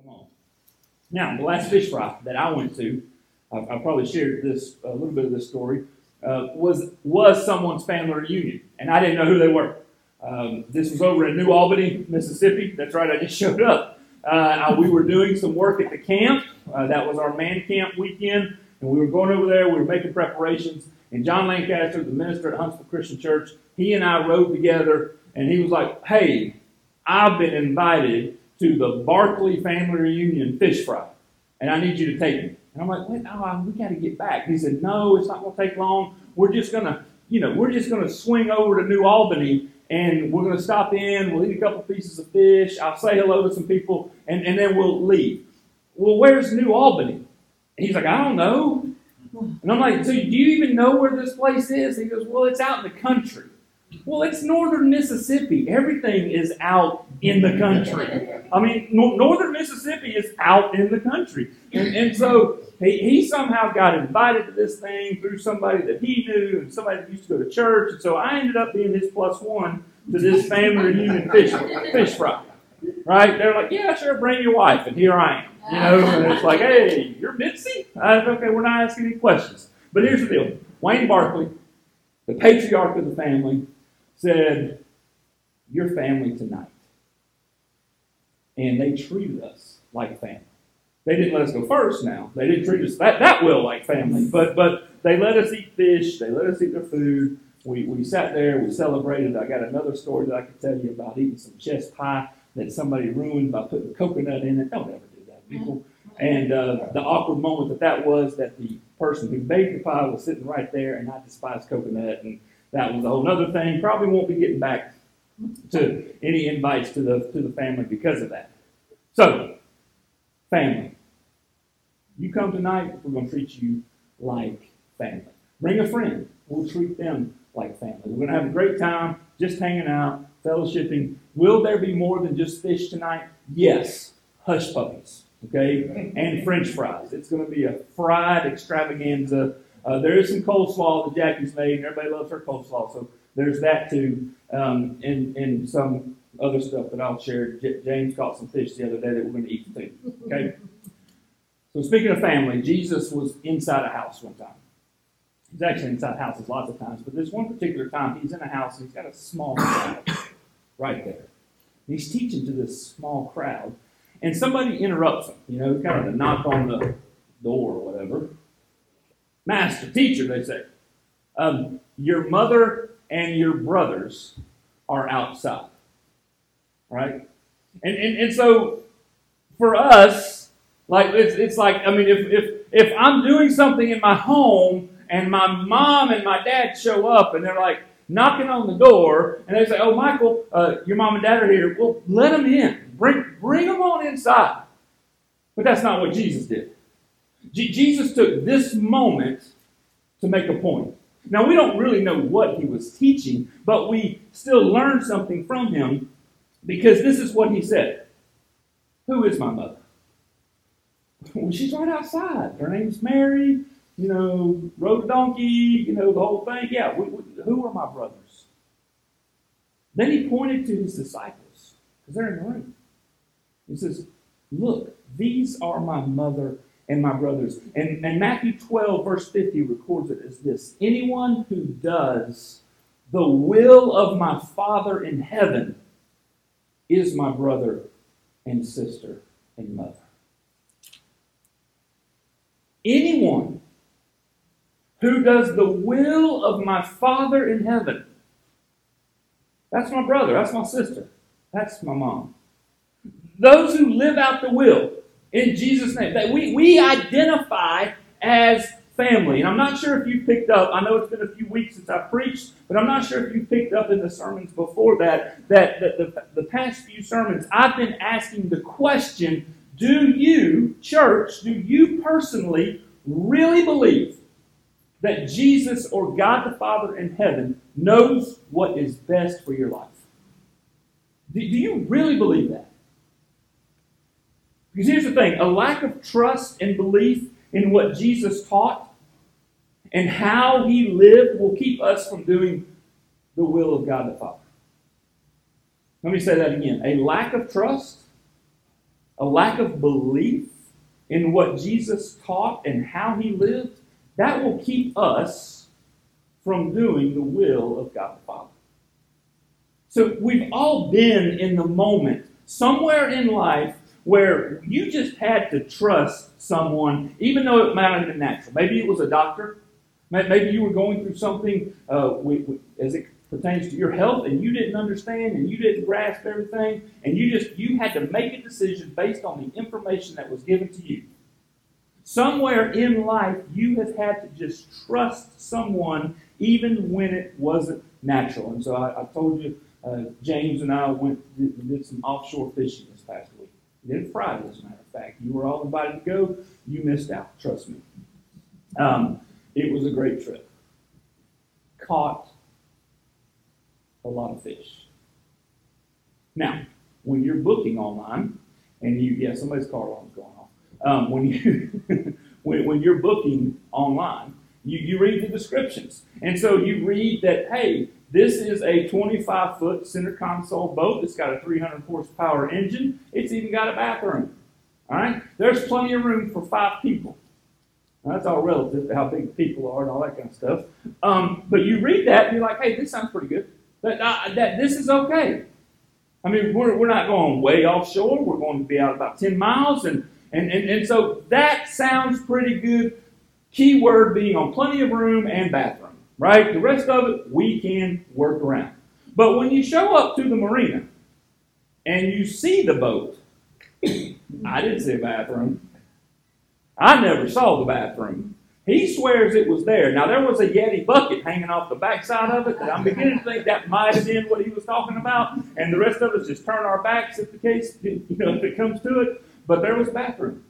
Come on. Now, the last fish fry that I went to, I've, I've probably shared this a little bit of this story, uh, was was someone's family reunion, and I didn't know who they were. Um, this was over in New Albany, Mississippi. That's right, I just showed up. Uh, we were doing some work at the camp. Uh, that was our man camp weekend, and we were going over there. We were making preparations. And John Lancaster, the minister at Huntsville Christian Church, he and I rode together, and he was like, "Hey, I've been invited to the Barkley family reunion fish fry, and I need you to take me." And I'm like, "Wait, no, we got to get back." He said, "No, it's not going to take long. We're just gonna, you know, we're just gonna swing over to New Albany." and we're going to stop in. We'll eat a couple pieces of fish. I'll say hello to some people, and, and then we'll leave. Well, where's New Albany? And he's like, I don't know. And I'm like, so do you even know where this place is? He goes, well, it's out in the country. Well, it's northern Mississippi. Everything is out in the country. I mean, no, northern Mississippi is out in the country. And, and so he, he somehow got invited to this thing through somebody that he knew and somebody that used to go to church. And so I ended up being his plus one to this family reunion fish, fish fry. Right? They're like, yeah, sure, bring your wife. And here I am. You know, and it's like, hey, you're Mitzi? Okay, we're not asking any questions. But here's the deal Wayne Barkley, the patriarch of the family, said, Your family tonight. And they treated us like family. They didn't let us go first now. They didn't treat us that, that well like family, but, but they let us eat fish, they let us eat their food. We, we sat there, we celebrated. I got another story that I could tell you about eating some chess pie that somebody ruined by putting coconut in it. Don't ever do that, people. And uh, the awkward moment that that was that the person who baked the pie was sitting right there, and I despise coconut, and that was a whole other thing. Probably won't be getting back to any invites to the to the family because of that. So, family, you come tonight, we're going to treat you like family. Bring a friend, we'll treat them like family. We're going to have a great time, just hanging out, fellowshipping. Will there be more than just fish tonight? Yes. Hush puppies, okay, and French fries. It's going to be a fried extravaganza uh, there is some coleslaw that Jackie's made, and everybody loves her coleslaw, so there's that too, um, and, and some other stuff that I'll share. J- James caught some fish the other day that we're going to eat too. Okay? so speaking of family, Jesus was inside a house one time. He's actually inside houses lots of times, but this one particular time, he's in a house and he's got a small crowd right there. He's teaching to this small crowd, and somebody interrupts him. You know, kind of a knock on the door or whatever master, teacher, they say. Um, your mother and your brothers are outside. Right? And, and, and so for us, like it's, it's like, I mean, if, if, if I'm doing something in my home and my mom and my dad show up and they're like knocking on the door and they say, Oh, Michael, uh, your mom and dad are here. Well, let them in. Bring, bring them on inside. But that's not what Jesus did. Jesus took this moment to make a point. Now, we don't really know what he was teaching, but we still learn something from him because this is what he said Who is my mother? Well, she's right outside. Her name's Mary. You know, rode a donkey, you know, the whole thing. Yeah, we, we, who are my brothers? Then he pointed to his disciples because they're in the room. He says, Look, these are my mother and my brothers. And, and Matthew 12, verse 50 records it as this Anyone who does the will of my Father in heaven is my brother and sister and mother. Anyone who does the will of my Father in heaven, that's my brother, that's my sister, that's my mom. Those who live out the will, in Jesus' name. That we, we identify as family. And I'm not sure if you picked up, I know it's been a few weeks since I preached, but I'm not sure if you picked up in the sermons before that, that, that the, the past few sermons, I've been asking the question do you, church, do you personally really believe that Jesus or God the Father in heaven knows what is best for your life? Do, do you really believe that? Because here's the thing a lack of trust and belief in what Jesus taught and how he lived will keep us from doing the will of God the Father. Let me say that again. A lack of trust a lack of belief in what Jesus taught and how he lived, that will keep us from doing the will of God the Father. So we've all been in the moment, somewhere in life, where you just had to trust someone, even though it might have been natural. Maybe it was a doctor. Maybe you were going through something uh, as it pertains to your health and you didn't understand and you didn't grasp everything and you just you had to make a decision based on the information that was given to you somewhere in life you have had to just trust someone even when it wasn't natural and so i, I told you uh, james and i went did, did some offshore fishing this past week it friday as a matter of fact. You were all invited to go. You missed out trust me. Um, it was a great trip. Caught a lot of fish. Now, when you're booking online, and you, yeah, somebody's car alarm's going off. Um, when you when, when you're booking online, you, you read the descriptions, and so you read that hey, this is a 25 foot center console boat. It's got a 300 horsepower engine. It's even got a bathroom. All right, there's plenty of room for five people. Now, that's all relative to how big people are and all that kind of stuff. Um, but you read that and you're like, hey, this sounds pretty good. That, uh, that this is okay. I mean, we're, we're not going way offshore. We're going to be out about 10 miles. And, and, and, and so that sounds pretty good. Key word being on plenty of room and bathroom, right? The rest of it, we can work around. But when you show up to the marina and you see the boat, I didn't see a bathroom. I never saw the bathroom. He swears it was there. Now, there was a Yeti bucket hanging off the backside of it I'm beginning to think that might have been what he was talking about, and the rest of us just turn our backs if the case, you know, if it comes to it. But there was a bathroom.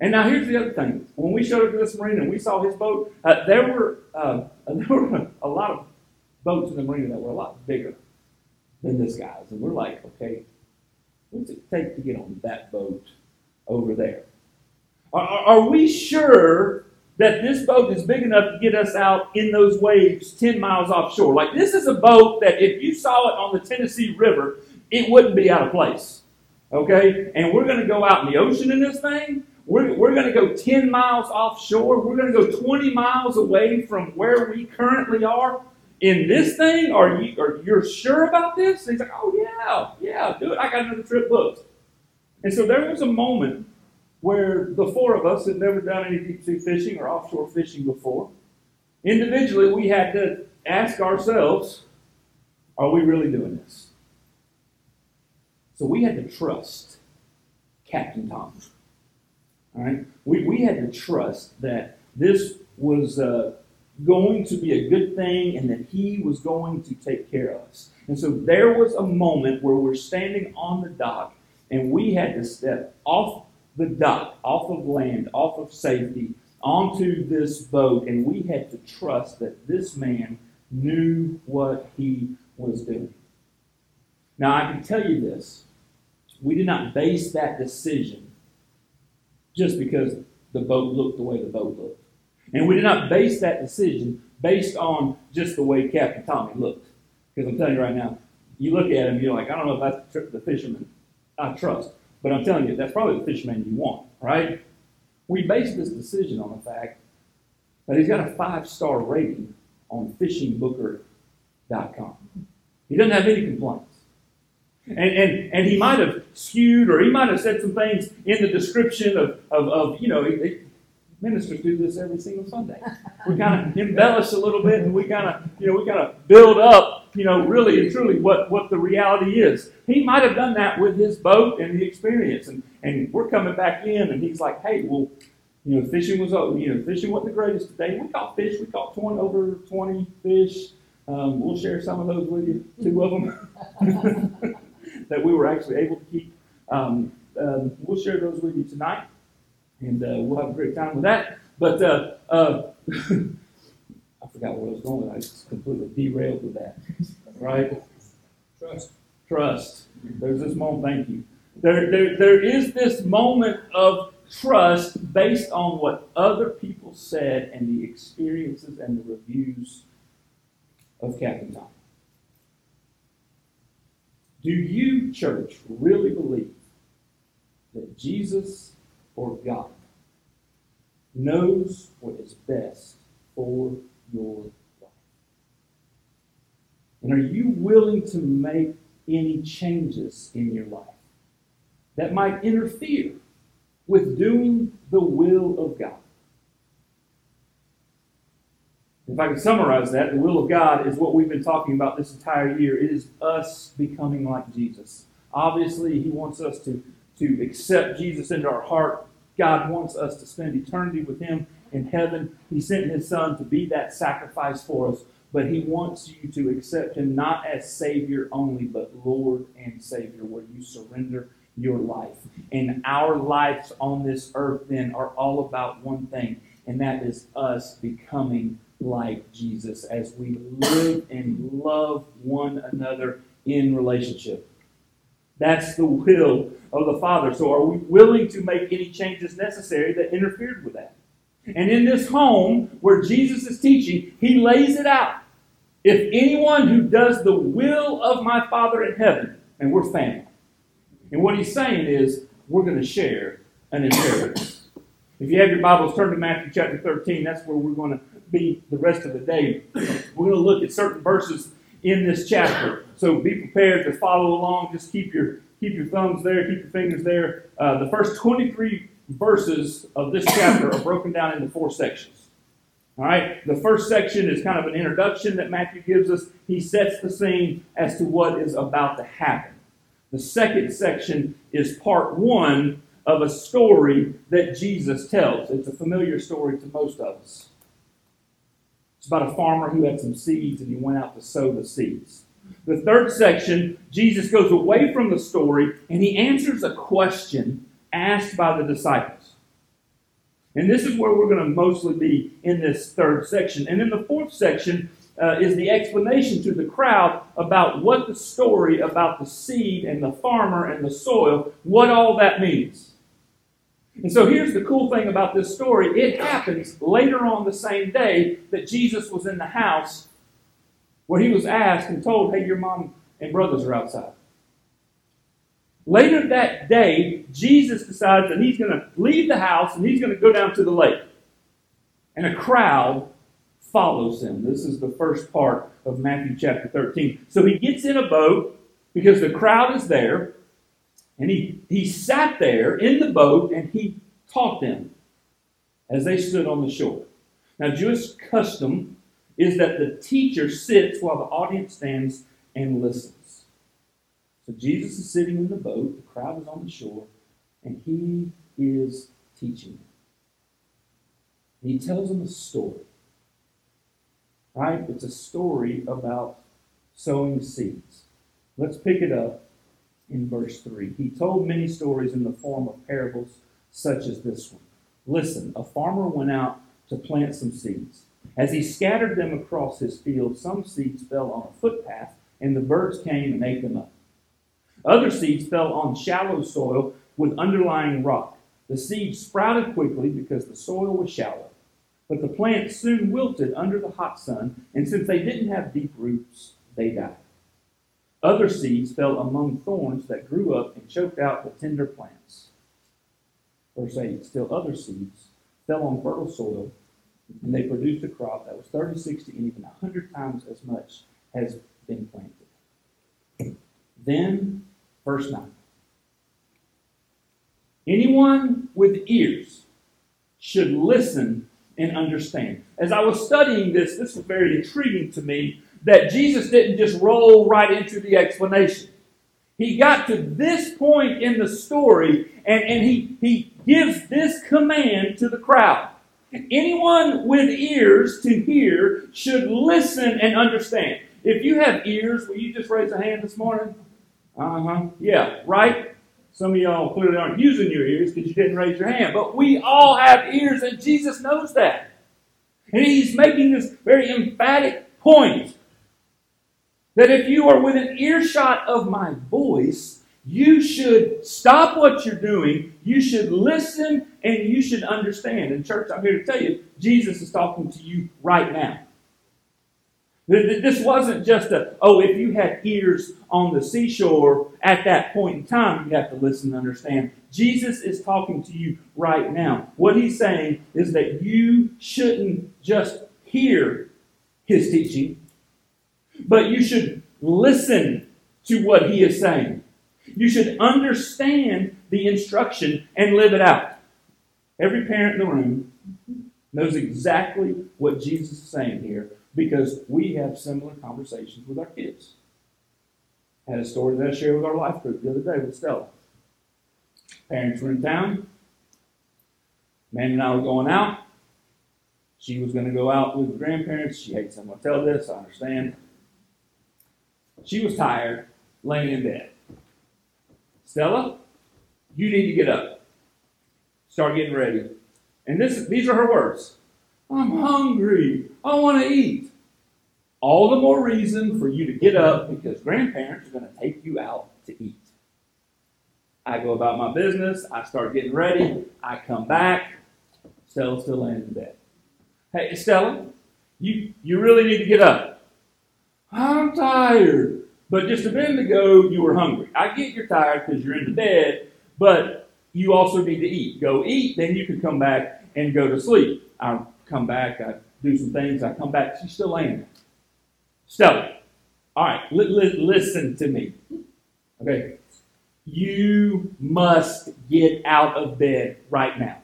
And now here's the other thing. When we showed up to this marina and we saw his boat, uh, there were uh, there were a lot of boats in the marina that were a lot bigger than this guy's, and we're like, okay, what's it take to get on that boat over there? Are, are we sure that this boat is big enough to get us out in those waves 10 miles offshore. Like, this is a boat that if you saw it on the Tennessee River, it wouldn't be out of place. Okay? And we're going to go out in the ocean in this thing. We're, we're going to go 10 miles offshore. We're going to go 20 miles away from where we currently are in this thing. Are you are you sure about this? And he's like, oh, yeah, yeah, do it. I got another trip booked. And so there was a moment where the four of us had never done any deep sea fishing or offshore fishing before. Individually, we had to ask ourselves, are we really doing this? So we had to trust Captain Tom. Right? We, we had to trust that this was uh, going to be a good thing and that he was going to take care of us. And so there was a moment where we're standing on the dock and we had to step off the dock, off of land, off of safety, onto this boat, and we had to trust that this man knew what he was doing. Now, I can tell you this we did not base that decision just because the boat looked the way the boat looked. And we did not base that decision based on just the way Captain Tommy looked. Because I'm telling you right now, you look at him, you're like, I don't know if that's the fisherman I trust. But I'm telling you, that's probably the fisherman you want, right? We based this decision on the fact that he's got a five star rating on fishingbooker.com. He doesn't have any complaints. And, and, and he might have skewed or he might have said some things in the description of, of, of you know, ministers do this every single Sunday. We kind of embellish a little bit and we kind of, you know, we kind of build up you know, really and truly what, what the reality is. He might have done that with his boat and the experience. And, and we're coming back in, and he's like, hey, well, you know, fishing was, you know, fishing wasn't the greatest today. We caught fish. We caught 20, over 20 fish. Um, we'll share some of those with you, two of them that we were actually able to keep. Um, um, we'll share those with you tonight, and uh, we'll have a great time with that. But uh, uh, I forgot where I was going. I just completely derailed with that. Right? Trust. Trust. There's this moment, thank you. There, there, there is this moment of trust based on what other people said and the experiences and the reviews of Captain Tom. Do you, church, really believe that Jesus or God knows what is best for your life? And are you willing to make any changes in your life that might interfere with doing the will of God? If I can summarize that, the will of God is what we've been talking about this entire year. It is us becoming like Jesus. Obviously, He wants us to, to accept Jesus into our heart. God wants us to spend eternity with Him in heaven. He sent His Son to be that sacrifice for us, but He wants you to accept Him not as Savior only, but Lord and Savior, where you surrender your life. And our lives on this earth then are all about one thing, and that is us becoming like Jesus as we live and love one another in relationship. That's the will of the Father. So, are we willing to make any changes necessary that interfered with that? And in this home where Jesus is teaching, he lays it out. If anyone who does the will of my Father in heaven, and we're family. And what he's saying is, we're going to share an inheritance. If you have your Bibles, turn to Matthew chapter 13. That's where we're going to be the rest of the day. We're going to look at certain verses in this chapter. So be prepared to follow along. Just keep your keep your thumbs there, keep your fingers there. Uh, the first 23 verses of this chapter are broken down into four sections. All right, the first section is kind of an introduction that Matthew gives us. He sets the scene as to what is about to happen. The second section is part one of a story that Jesus tells. It's a familiar story to most of us. It's about a farmer who had some seeds and he went out to sow the seeds. The third section, Jesus goes away from the story and he answers a question asked by the disciples. And this is where we're going to mostly be in this third section. And in the fourth section uh, is the explanation to the crowd about what the story about the seed and the farmer and the soil, what all that means. And so here's the cool thing about this story it happens later on the same day that Jesus was in the house where he was asked and told, Hey, your mom and brothers are outside. Later that day, Jesus decides that he's going to leave the house and he's going to go down to the lake. And a crowd follows him. This is the first part of Matthew chapter 13. So he gets in a boat because the crowd is there. And he, he sat there in the boat and he taught them as they stood on the shore. Now, Jewish custom is that the teacher sits while the audience stands and listens. So Jesus is sitting in the boat, the crowd is on the shore, and he is teaching them. he tells them a story. Right? It's a story about sowing seeds. Let's pick it up in verse 3. He told many stories in the form of parables, such as this one. Listen, a farmer went out to plant some seeds. As he scattered them across his field, some seeds fell on a footpath, and the birds came and ate them up. Other seeds fell on shallow soil with underlying rock. The seeds sprouted quickly because the soil was shallow. But the plants soon wilted under the hot sun, and since they didn't have deep roots, they died. Other seeds fell among thorns that grew up and choked out the tender plants. Verse 8 Still other seeds fell on fertile soil, and they produced a crop that was 30, 60, and even 100 times as much as has been planted. Then, verse 9 Anyone with ears should listen and understand. As I was studying this, this was very intriguing to me that Jesus didn't just roll right into the explanation. He got to this point in the story and, and he, he gives this command to the crowd. Anyone with ears to hear should listen and understand. If you have ears, will you just raise a hand this morning? Uh huh. Yeah, right? Some of y'all clearly aren't using your ears because you didn't raise your hand. But we all have ears, and Jesus knows that. And he's making this very emphatic point that if you are within earshot of my voice, you should stop what you're doing, you should listen, and you should understand. And, church, I'm here to tell you, Jesus is talking to you right now. This wasn't just a, oh, if you had ears on the seashore at that point in time, you have to listen and understand. Jesus is talking to you right now. What he's saying is that you shouldn't just hear his teaching, but you should listen to what he is saying. You should understand the instruction and live it out. Every parent in the room knows exactly what Jesus is saying here because we have similar conversations with our kids. I had a story that I shared with our life group the other day with Stella. Parents were in town. Man and I were going out. She was going to go out with grandparents. She hates them. I tell this, I understand. She was tired, laying in bed. Stella, you need to get up. Start getting ready. And this, these are her words. I'm hungry. I want to eat. All the more reason for you to get up because grandparents are going to take you out to eat. I go about my business. I start getting ready. I come back. Stella's still laying in bed. Hey, Stella, you, you really need to get up. I'm tired. But just a minute ago, you were hungry. I get you're tired because you're in the bed, but you also need to eat. Go eat, then you can come back and go to sleep. I come back, I do some things, I come back, she's still laying there. Stella, all right, li- li- listen to me. Okay, you must get out of bed right now.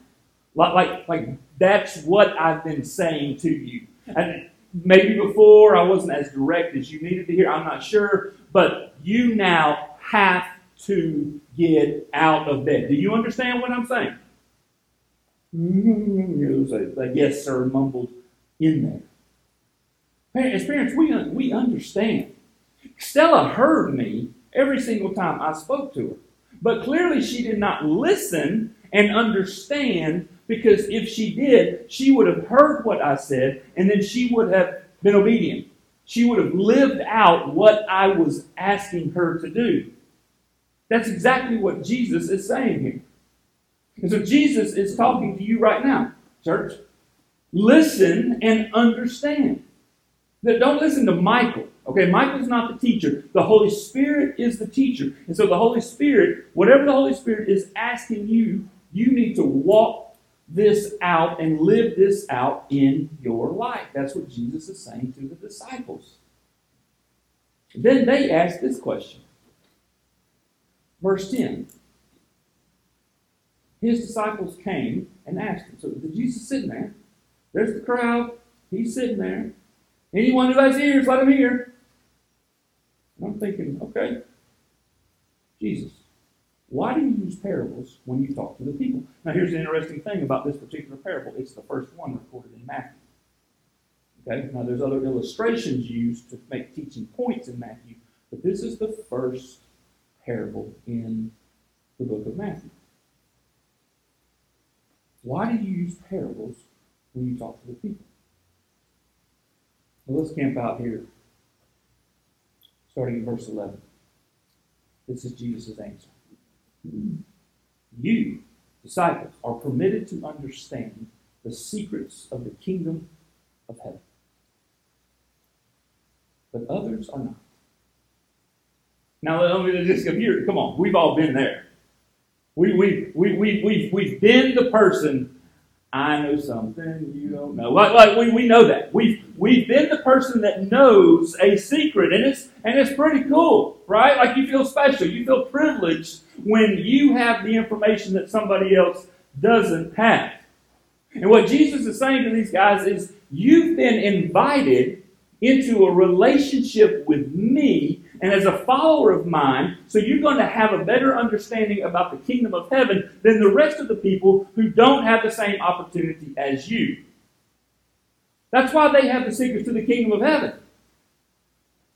Like, like, like that's what I've been saying to you. And maybe before I wasn't as direct as you needed to hear, I'm not sure, but you now have to get out of bed. Do you understand what I'm saying? Mm-hmm. a, yes, sir, mumbled in there. As parents, we, we understand. Stella heard me every single time I spoke to her. But clearly, she did not listen and understand because if she did, she would have heard what I said and then she would have been obedient. She would have lived out what I was asking her to do. That's exactly what Jesus is saying here. And so Jesus is talking to you right now, church. Listen and understand. Don't listen to Michael. Okay, Michael's not the teacher. The Holy Spirit is the teacher. And so the Holy Spirit, whatever the Holy Spirit is asking you, you need to walk this out and live this out in your life. That's what Jesus is saying to the disciples. Then they ask this question. Verse 10. His disciples came and asked him. So did Jesus sitting there. There's the crowd. He's sitting there. Anyone who has ears, let him hear. And I'm thinking, okay, Jesus, why do you use parables when you talk to the people? Now, here's the interesting thing about this particular parable it's the first one recorded in Matthew. Okay, now there's other illustrations used to make teaching points in Matthew, but this is the first parable in the book of Matthew. Why do you use parables when you talk to the people? Well, let's camp out here, starting in verse 11. This is Jesus' answer. You, disciples, are permitted to understand the secrets of the kingdom of heaven, but others are not. Now, let me just come here. Come on, we've all been there. We, we, we, we, we've, we've been the person I know something you don't know. Like, like we, we know that. We've we've been the person that knows a secret, and it's and it's pretty cool, right? Like you feel special, you feel privileged when you have the information that somebody else doesn't have. And what Jesus is saying to these guys is, you've been invited into a relationship with me and as a follower of mine, so you're going to have a better understanding about the kingdom of heaven than the rest of the people who don't have the same opportunity as you. That's why they have the secrets to the kingdom of heaven.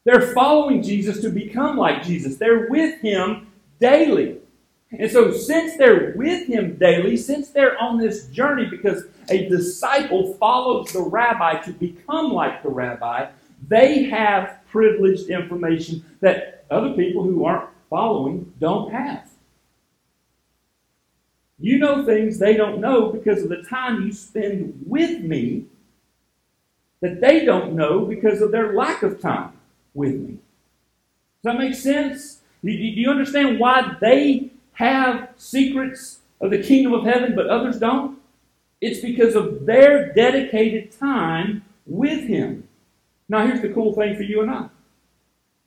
They're following Jesus to become like Jesus. They're with him daily. And so, since they're with him daily, since they're on this journey, because a disciple follows the rabbi to become like the rabbi, they have privileged information that other people who aren't following don't have. You know things they don't know because of the time you spend with me that they don't know because of their lack of time with me. Does that make sense? Do you understand why they have secrets of the kingdom of heaven but others don't? It's because of their dedicated time with Him. Now, here's the cool thing for you and I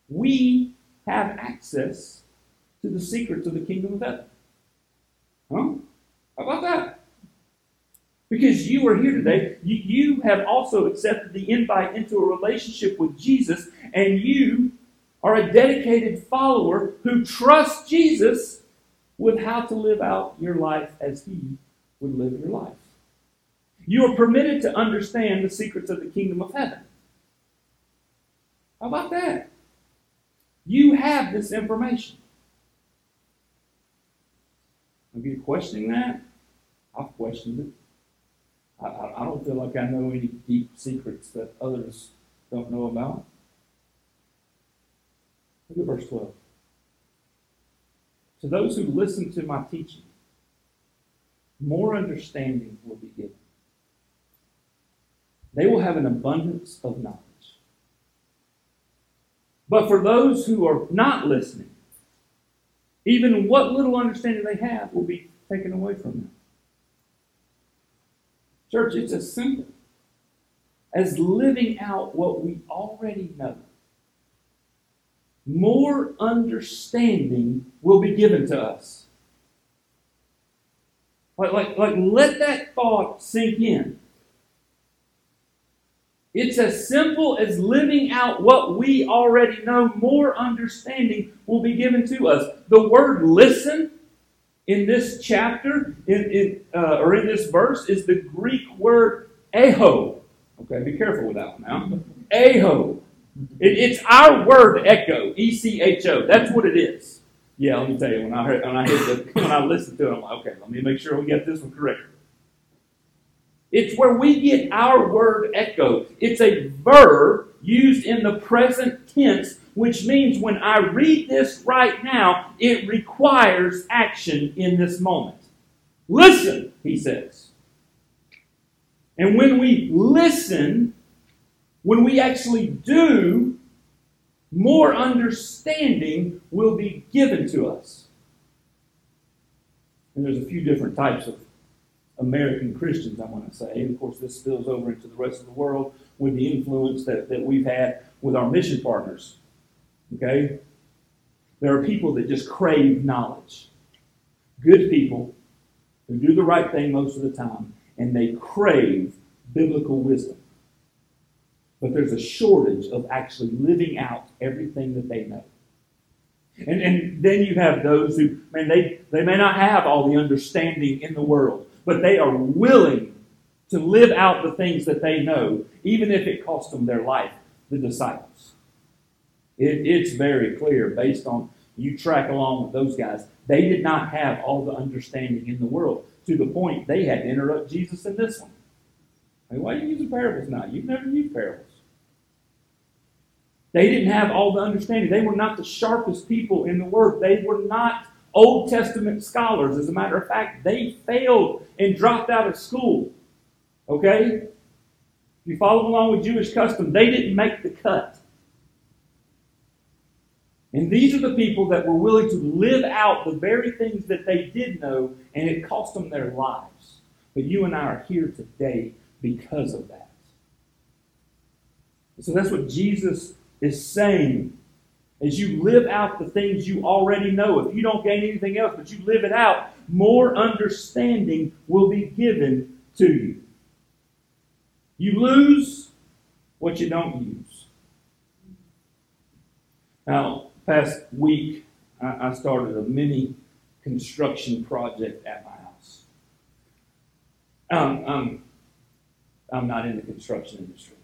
we have access to the secrets of the kingdom of heaven. Huh? How about that? Because you are here today, you, you have also accepted the invite into a relationship with Jesus, and you are a dedicated follower who trusts Jesus with how to live out your life as He would live your life. You are permitted to understand the secrets of the kingdom of heaven. How about that? You have this information. Have you questioning that? I've questioned it. I, I, don't feel like I know any deep secrets that others don't know about. Look at verse 12. To those who listen to my teaching, more understanding will be given. They will have an abundance of knowledge. But for those who are not listening, even what little understanding they have will be taken away from them. Church, it's as simple as living out what we already know. More understanding will be given to us. Like, like, like let that thought sink in. It's as simple as living out what we already know. More understanding will be given to us. The word listen in this chapter, in, in uh, or in this verse, is the Greek word echo. Okay, be careful with that one now. Echo. It, it's our word echo, E C H O. That's what it is. Yeah, let me tell you, when I heard, when I heard the, when I listened to it, I'm like, okay, let me make sure we get this one correct. It's where we get our word echo. It's a verb used in the present tense which means when I read this right now, it requires action in this moment. Listen, he says. And when we listen, when we actually do, more understanding will be given to us. And there's a few different types of American Christians, I want to say. And of course, this spills over into the rest of the world with the influence that, that we've had with our mission partners. Okay? There are people that just crave knowledge. Good people who do the right thing most of the time, and they crave biblical wisdom. But there's a shortage of actually living out everything that they know. And, and then you have those who, man, they, they may not have all the understanding in the world, but they are willing to live out the things that they know, even if it costs them their life, the disciples. It, it's very clear based on you track along with those guys. They did not have all the understanding in the world to the point they had to interrupt Jesus in this one. I mean, why are you using parables now? You've never used parables. They didn't have all the understanding. They were not the sharpest people in the world. They were not Old Testament scholars. As a matter of fact, they failed and dropped out of school. Okay? If you follow along with Jewish custom, they didn't make the cut. And these are the people that were willing to live out the very things that they did know, and it cost them their lives. But you and I are here today because of that. So that's what Jesus is saying. As you live out the things you already know, if you don't gain anything else, but you live it out, more understanding will be given to you. You lose what you don't use. Now, past week, I, I started a mini construction project at my house. Um, I'm, I'm not in the construction industry.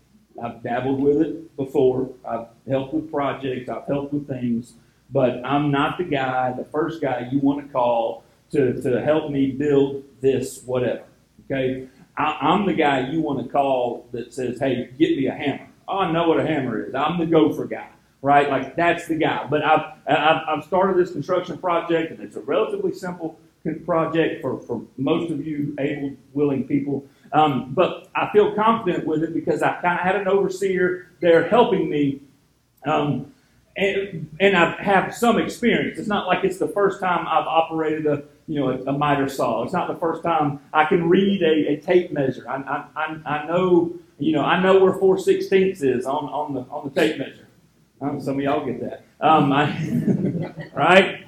I've dabbled with it before. I've helped with projects. I've helped with things. But I'm not the guy, the first guy you want to call to, to help me build this, whatever. Okay? I, I'm the guy you want to call that says, hey, get me a hammer. Oh, I know what a hammer is. I'm the gopher guy right? Like that's the guy. But I've, I've, I've started this construction project, and it's a relatively simple project for, for most of you able, willing people. Um, but I feel confident with it because I kind of had an overseer there helping me. Um, and, and I have some experience. It's not like it's the first time I've operated a you know a, a miter saw. It's not the first time I can read a, a tape measure. I, I, I, know you know I know where four sixteenths is on, on the on the tape measure. Um, some of y'all get that, um, I, right?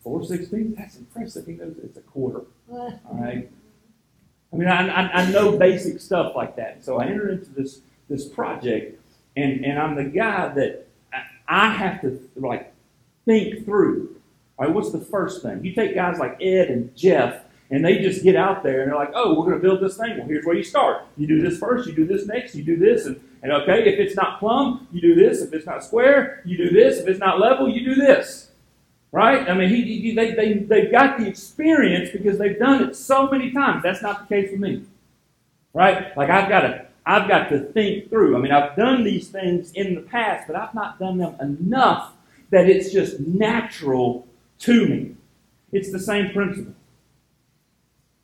Four sixteenths. That's impressive. He knows it's a quarter. All right. I mean, I, I, I know basic stuff like that. So I enter into this this project, and and I'm the guy that I have to like think through. All right, what's the first thing? You take guys like Ed and Jeff, and they just get out there and they're like, oh, we're going to build this thing. Well, here's where you start. You do this first, you do this next, you do this, and, and okay, if it's not plumb, you do this. If it's not square, you do this. If it's not level, you do this. Right? I mean, he, he, they, they, they've got the experience because they've done it so many times. That's not the case with me. Right? Like, I've got to I've got to think through. I mean, I've done these things in the past, but I've not done them enough that it's just natural to me. It's the same principle.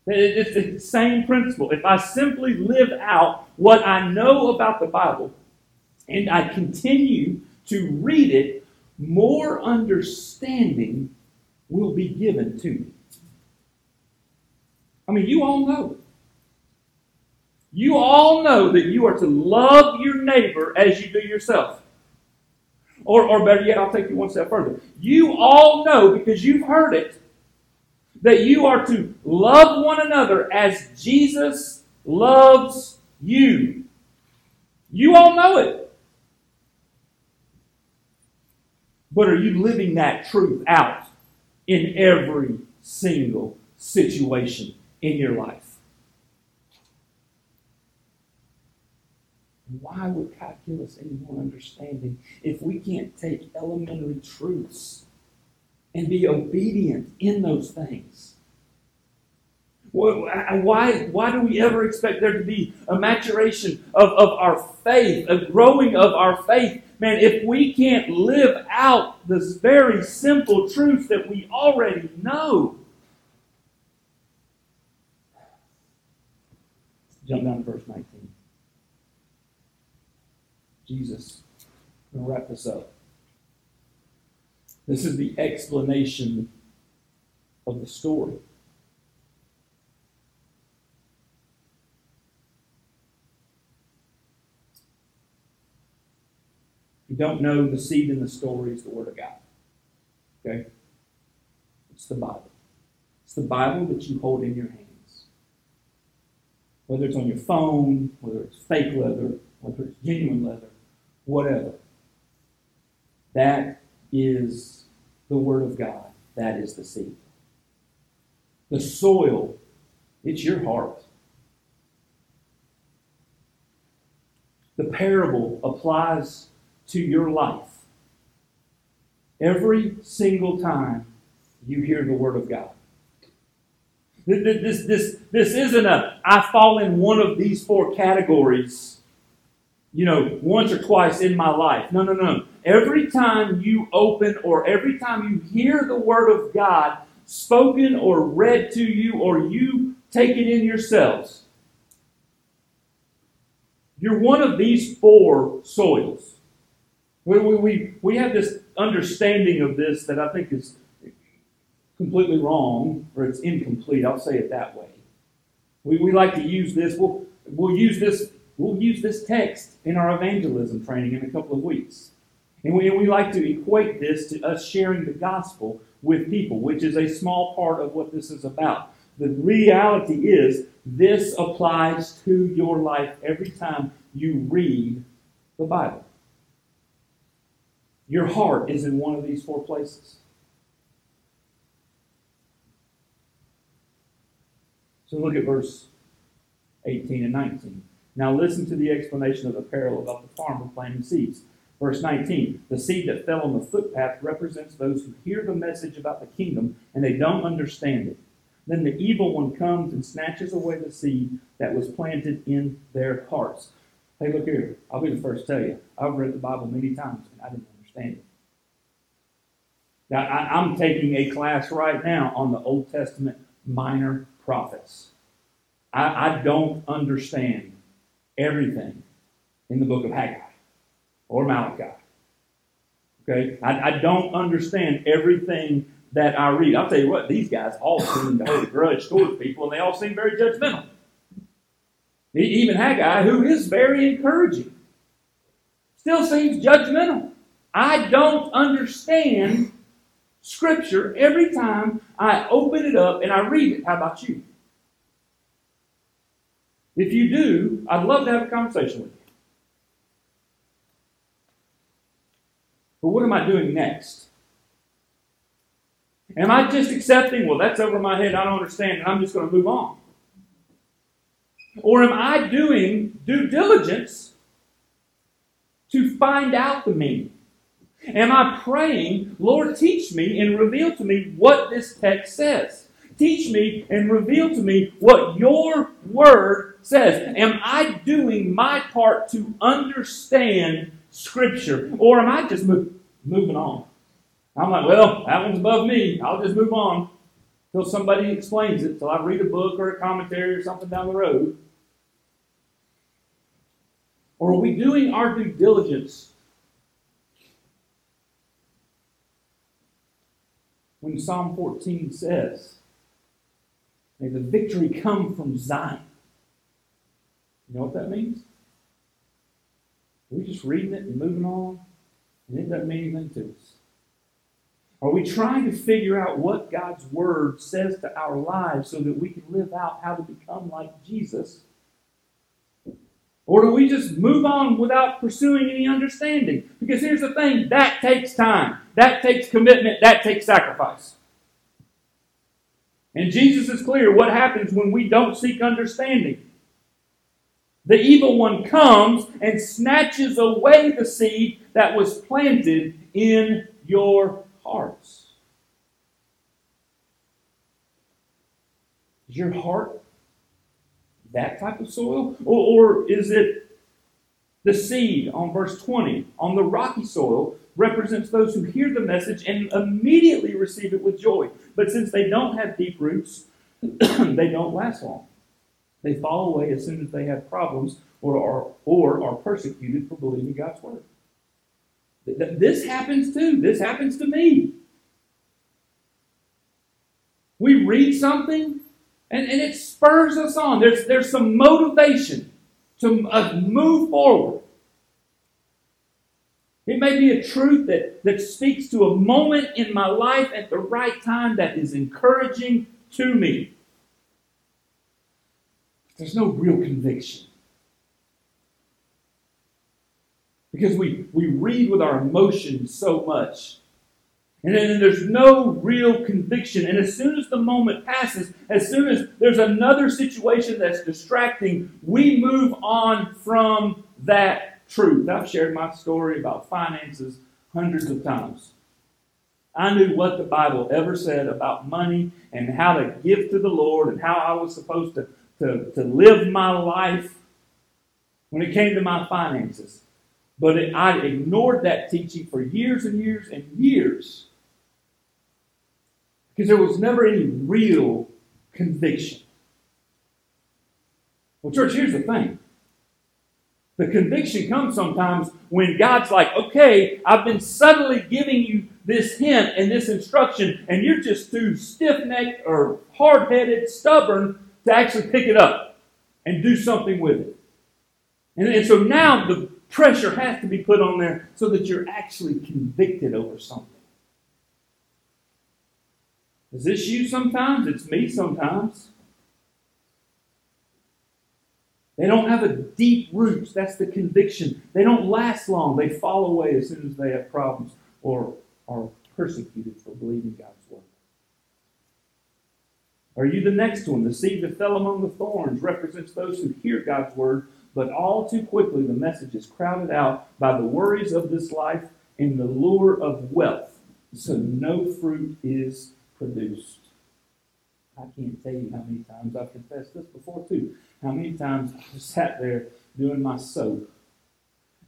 It's the same principle. If I simply live out what I know about the Bible and I continue to read it, more understanding will be given to me. I mean, you all know you all know that you are to love your neighbor as you do yourself. Or, or better yet, I'll take you one step further. You all know, because you've heard it, that you are to love one another as Jesus loves you. You all know it. But are you living that truth out in every single situation in your life? Why would God give us any more understanding if we can't take elementary truths and be obedient in those things? Why, why do we ever expect there to be a maturation of, of our faith, a growing of our faith? Man, if we can't live out this very simple truth that we already know. Jump down to verse 19. Jesus. To wrap this up. This is the explanation of the story. If you don't know, the seed in the story is the Word of God. Okay? It's the Bible. It's the Bible that you hold in your hands. Whether it's on your phone, whether it's fake leather, whether it's genuine leather, whatever. That is the Word of God. That is the seed. The soil, it's your heart. The parable applies to your life. Every single time you hear the Word of God. This, this, this, this isn't a, I fall in one of these four categories you know, once or twice in my life. No, no, no. Every time you open or every time you hear the Word of God spoken or read to you or you take it in yourselves, you're one of these four soils. We, we, we, we have this understanding of this that I think is completely wrong or it's incomplete. I'll say it that way. We, we like to use this. We'll, we'll use this We'll use this text in our evangelism training in a couple of weeks. And we, and we like to equate this to us sharing the gospel with people, which is a small part of what this is about. The reality is, this applies to your life every time you read the Bible. Your heart is in one of these four places. So look at verse 18 and 19. Now listen to the explanation of the parable about the farmer planting seeds. Verse 19 The seed that fell on the footpath represents those who hear the message about the kingdom and they don't understand it. Then the evil one comes and snatches away the seed that was planted in their hearts. Hey, look here. I'll be the first to tell you. I've read the Bible many times and I didn't understand it. Now, I, I'm taking a class right now on the Old Testament minor prophets. I, I don't understand everything in the book of Haggai or Malachi. Okay? I, I don't understand everything that I read. I'll tell you what, these guys all seem to hold a grudge towards people, and they all seem very judgmental. Even Haggai, who is very encouraging, still seems judgmental. I don't understand Scripture every time I open it up and I read it. How about you? If you do, I'd love to have a conversation with you. But what am I doing next? Am I just accepting, well, that's over my head, I don't understand, and I'm just going to move on? Or am I doing due diligence to find out the meaning? Am I praying, Lord, teach me and reveal to me what this text says? Teach me and reveal to me what your word says. Am I doing my part to understand Scripture? Or am I just move, moving on? I'm like, well, that one's above me. I'll just move on until somebody explains it, till I read a book or a commentary or something down the road. Or are we doing our due diligence when Psalm 14 says, May the victory come from Zion? You know what that means? Are we just reading it and moving on, and it doesn't mean anything to us? Are we trying to figure out what God's Word says to our lives so that we can live out how to become like Jesus? Or do we just move on without pursuing any understanding? Because here's the thing that takes time, that takes commitment, that takes sacrifice. And Jesus is clear what happens when we don't seek understanding. The evil one comes and snatches away the seed that was planted in your hearts. Is your heart that type of soil? Or, or is it the seed on verse 20 on the rocky soil represents those who hear the message and immediately receive it with joy. But since they don't have deep roots, they don't last long. They fall away as soon as they have problems or are, or are persecuted for believing God's word. This happens too. This happens to me. We read something and, and it spurs us on. There's, there's some motivation to uh, move forward. It may be a truth that, that speaks to a moment in my life at the right time that is encouraging to me. There's no real conviction. Because we, we read with our emotions so much. And then there's no real conviction. And as soon as the moment passes, as soon as there's another situation that's distracting, we move on from that truth. I've shared my story about finances hundreds of times. I knew what the Bible ever said about money and how to give to the Lord and how I was supposed to to, to live my life when it came to my finances. But it, I ignored that teaching for years and years and years because there was never any real conviction. Well, church, here's the thing. The conviction comes sometimes when God's like, okay, I've been subtly giving you this hint and this instruction, and you're just too stiff necked or hard headed, stubborn to actually pick it up and do something with it. And, and so now the pressure has to be put on there so that you're actually convicted over something. Is this you sometimes? It's me sometimes. They don't have a deep roots. That's the conviction. They don't last long. They fall away as soon as they have problems or are persecuted for believing God's word. Are you the next one? The seed that fell among the thorns represents those who hear God's word, but all too quickly the message is crowded out by the worries of this life and the lure of wealth, so no fruit is produced. I can't tell you how many times I've confessed this before, too. How many times I sat there doing my soap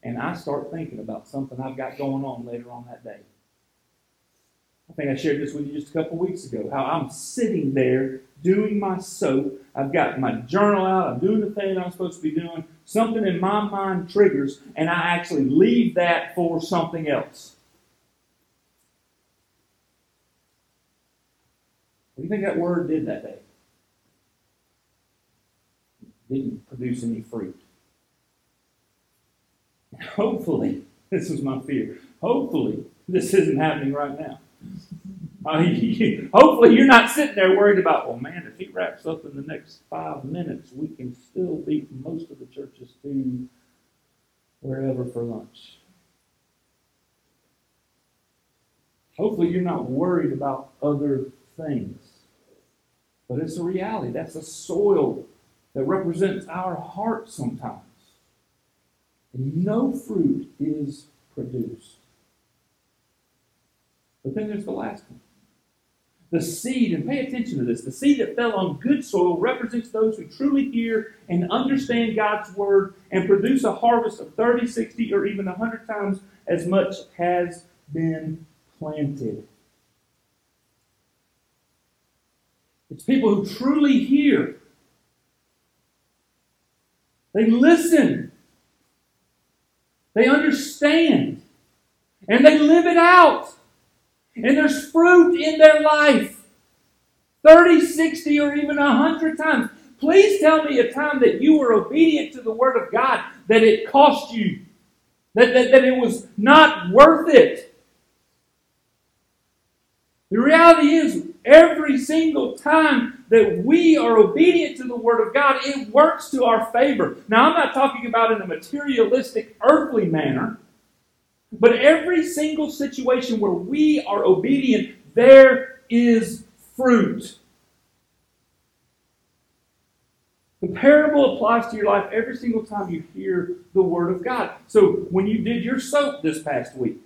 and I start thinking about something I've got going on later on that day. I think I shared this with you just a couple weeks ago. How I'm sitting there doing my soap. I've got my journal out. I'm doing the thing I'm supposed to be doing. Something in my mind triggers, and I actually leave that for something else. What do you think that word did that day? Didn't produce any fruit. Hopefully, this was my fear. Hopefully, this isn't happening right now. Hopefully, you're not sitting there worried about, well, man, if he wraps up in the next five minutes, we can still beat most of the churches to wherever for lunch. Hopefully, you're not worried about other things. But it's a reality. That's a soil that represents our heart sometimes. And no fruit is produced. But then there's the last one. The seed, and pay attention to this, the seed that fell on good soil represents those who truly hear and understand God's word and produce a harvest of 30, 60, or even 100 times as much as has been planted. It's people who truly hear. They listen. They understand. And they live it out. And there's fruit in their life 30, 60, or even 100 times. Please tell me a time that you were obedient to the Word of God that it cost you, that, that, that it was not worth it. The reality is, every single time that we are obedient to the Word of God, it works to our favor. Now, I'm not talking about in a materialistic, earthly manner. But every single situation where we are obedient, there is fruit. The parable applies to your life every single time you hear the Word of God. So when you did your soap this past week,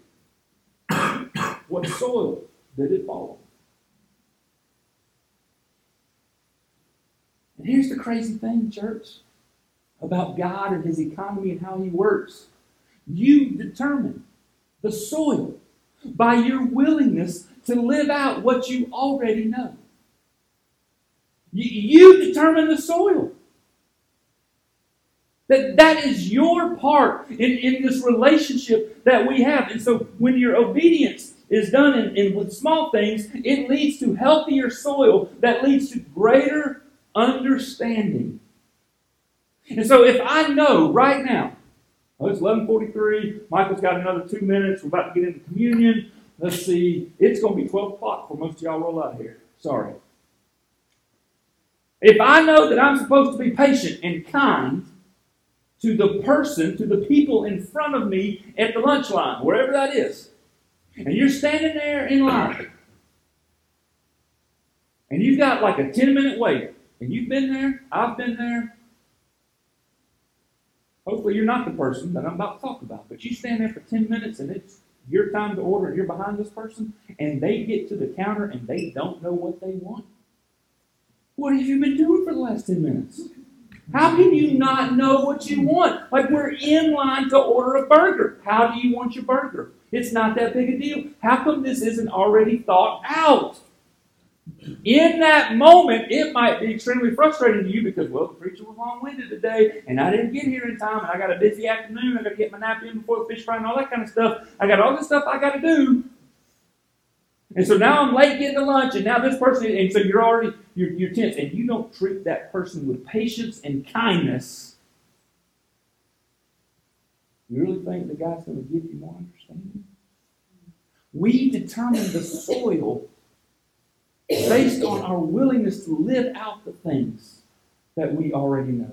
what soil did it fall on? And here's the crazy thing, church, about God and His economy and how He works. You determine the soil by your willingness to live out what you already know. You, determine the soil. That, that is your part in, in this relationship that we have. And so when your obedience is done in, in with small things, it leads to healthier soil that leads to greater understanding. And so if I know right now it's 11:43. Michael's got another two minutes. We're about to get into communion. Let's see. It's going to be 12 o'clock for most of y'all roll out of here. Sorry. If I know that I'm supposed to be patient and kind to the person, to the people in front of me at the lunch line, wherever that is, and you're standing there in line, and you've got like a 10 minute wait, and you've been there, I've been there, Hopefully, you're not the person that I'm about to talk about, but you stand there for 10 minutes and it's your time to order and you're behind this person and they get to the counter and they don't know what they want. What have you been doing for the last 10 minutes? How can you not know what you want? Like we're in line to order a burger. How do you want your burger? It's not that big a deal. How come this isn't already thought out? In that moment, it might be extremely frustrating to you because, well, the preacher was long winded today, and I didn't get here in time, and I got a busy afternoon. I got to get my nap in before the fish fry and all that kind of stuff. I got all this stuff I got to do. And so now I'm late getting to lunch, and now this person, and so you're already, you're, you're tense, and you don't treat that person with patience and kindness. You really think the guy's going to give you more understanding? We determine the soil based on our willingness to live out the things that we already know.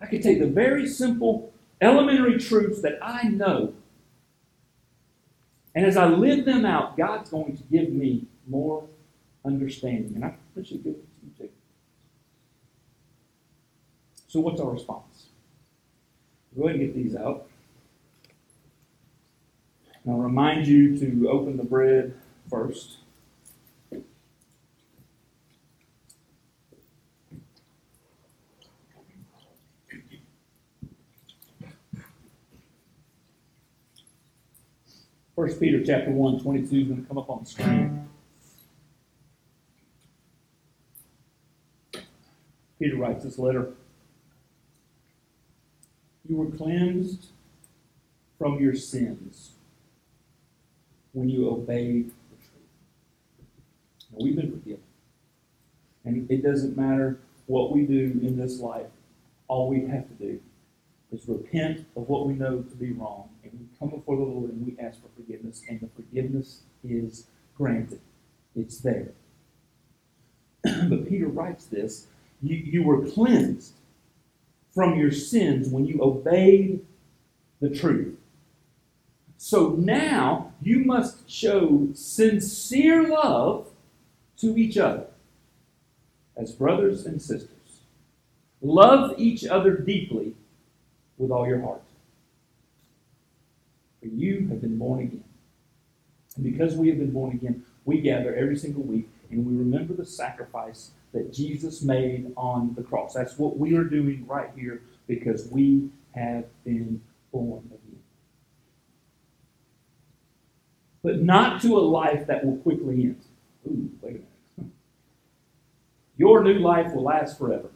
I could take the very simple, elementary truths that I know, and as I live them out, God's going to give me more understanding. And I appreciate to you too. So, what's our response? Go ahead and get these out. I'll remind you to open the bread first. First Peter chapter 1, 22 is going to come up on the screen. Peter writes this letter. You were cleansed from your sins when you obeyed now, we've been forgiven. And it doesn't matter what we do in this life, all we have to do is repent of what we know to be wrong, and we come before the Lord and we ask for forgiveness, and the forgiveness is granted. It's there. but Peter writes this you, you were cleansed from your sins when you obeyed the truth. So now you must show sincere love to each other as brothers and sisters. Love each other deeply with all your heart. For you have been born again. And because we have been born again, we gather every single week and we remember the sacrifice that Jesus made on the cross. That's what we are doing right here because we have been born again. But not to a life that will quickly end. Ooh, wait a minute. Your new life will last forever.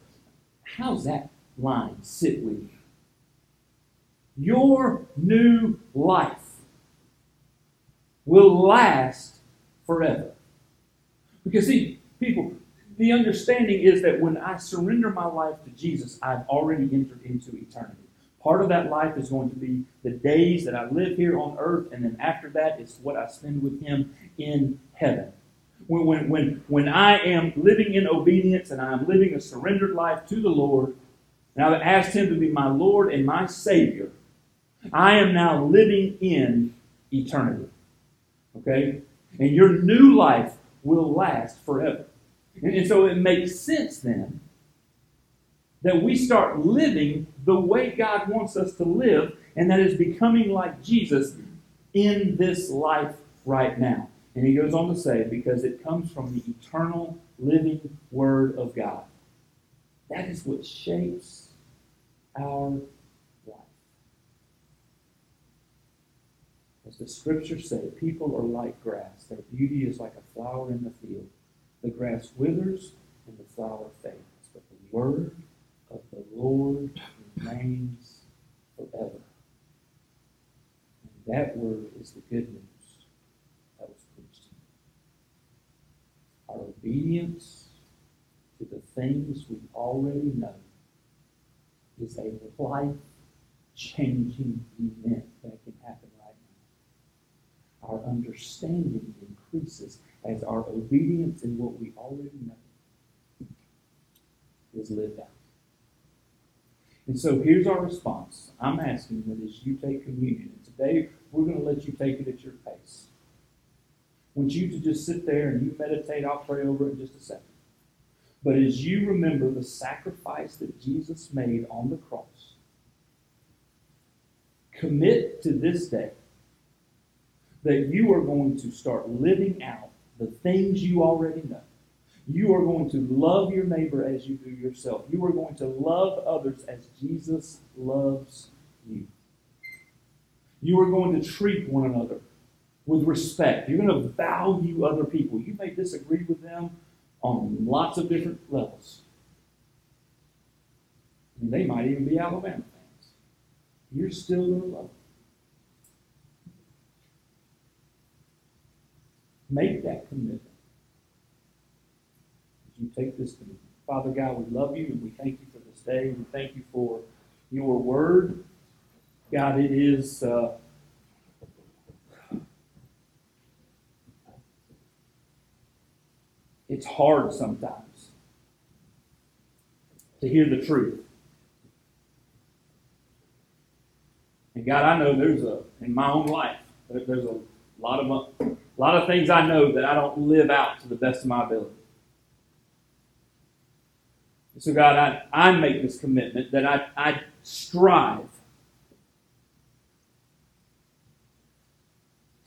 How's that line sit with you? Your new life will last forever. Because, see, people, the understanding is that when I surrender my life to Jesus, I've already entered into eternity. Part of that life is going to be the days that I live here on earth, and then after that, it's what I spend with Him in heaven. When, when, when, when I am living in obedience and I am living a surrendered life to the Lord, and I've asked Him to be my Lord and my Savior, I am now living in eternity. Okay? And your new life will last forever. And, and so it makes sense then that we start living the way God wants us to live, and that is becoming like Jesus in this life right now. And he goes on to say, because it comes from the eternal living Word of God. That is what shapes our life. As the scriptures say, people are like grass. Their beauty is like a flower in the field. The grass withers and the flower fades, but the word of the Lord remains forever. And that word is the good news that was preached. Our obedience to the things we already know is a life changing event that can happen right now. Our understanding increases as our obedience in what we already know is lived out. And so here's our response. I'm asking that as you take communion, and today we're going to let you take it at your pace. Want you to just sit there and you meditate. I'll pray over it in just a second. But as you remember the sacrifice that Jesus made on the cross, commit to this day that you are going to start living out the things you already know. You are going to love your neighbor as you do yourself. You are going to love others as Jesus loves you. You are going to treat one another with respect. You're going to value other people. You may disagree with them on lots of different levels. And they might even be Alabama fans. You're still going to love them. Make that commitment. As you take this commitment. Father God, we love you and we thank you for this day. We thank you for your word. God, it is. Uh, it's hard sometimes to hear the truth. And God, I know there's a in my own life there's a lot of a lot of things I know that I don't live out to the best of my ability. So God, I, I make this commitment that I, I strive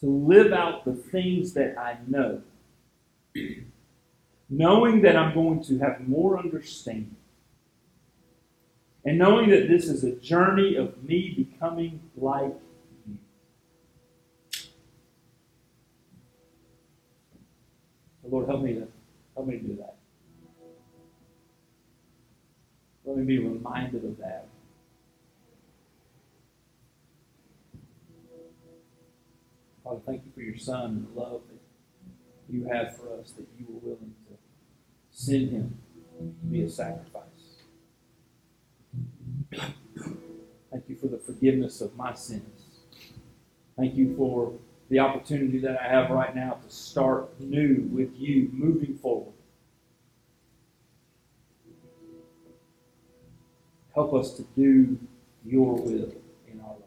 to live out the things that I know knowing that I'm going to have more understanding, and knowing that this is a journey of me becoming like you. Lord, help me to help me do that. Let me be reminded of that. Father, thank you for your Son and the love that you have for us, that you were willing to send him to be a sacrifice. Thank you for the forgiveness of my sins. Thank you for the opportunity that I have right now to start new with you, moving forward. Help us to do your will in our lives.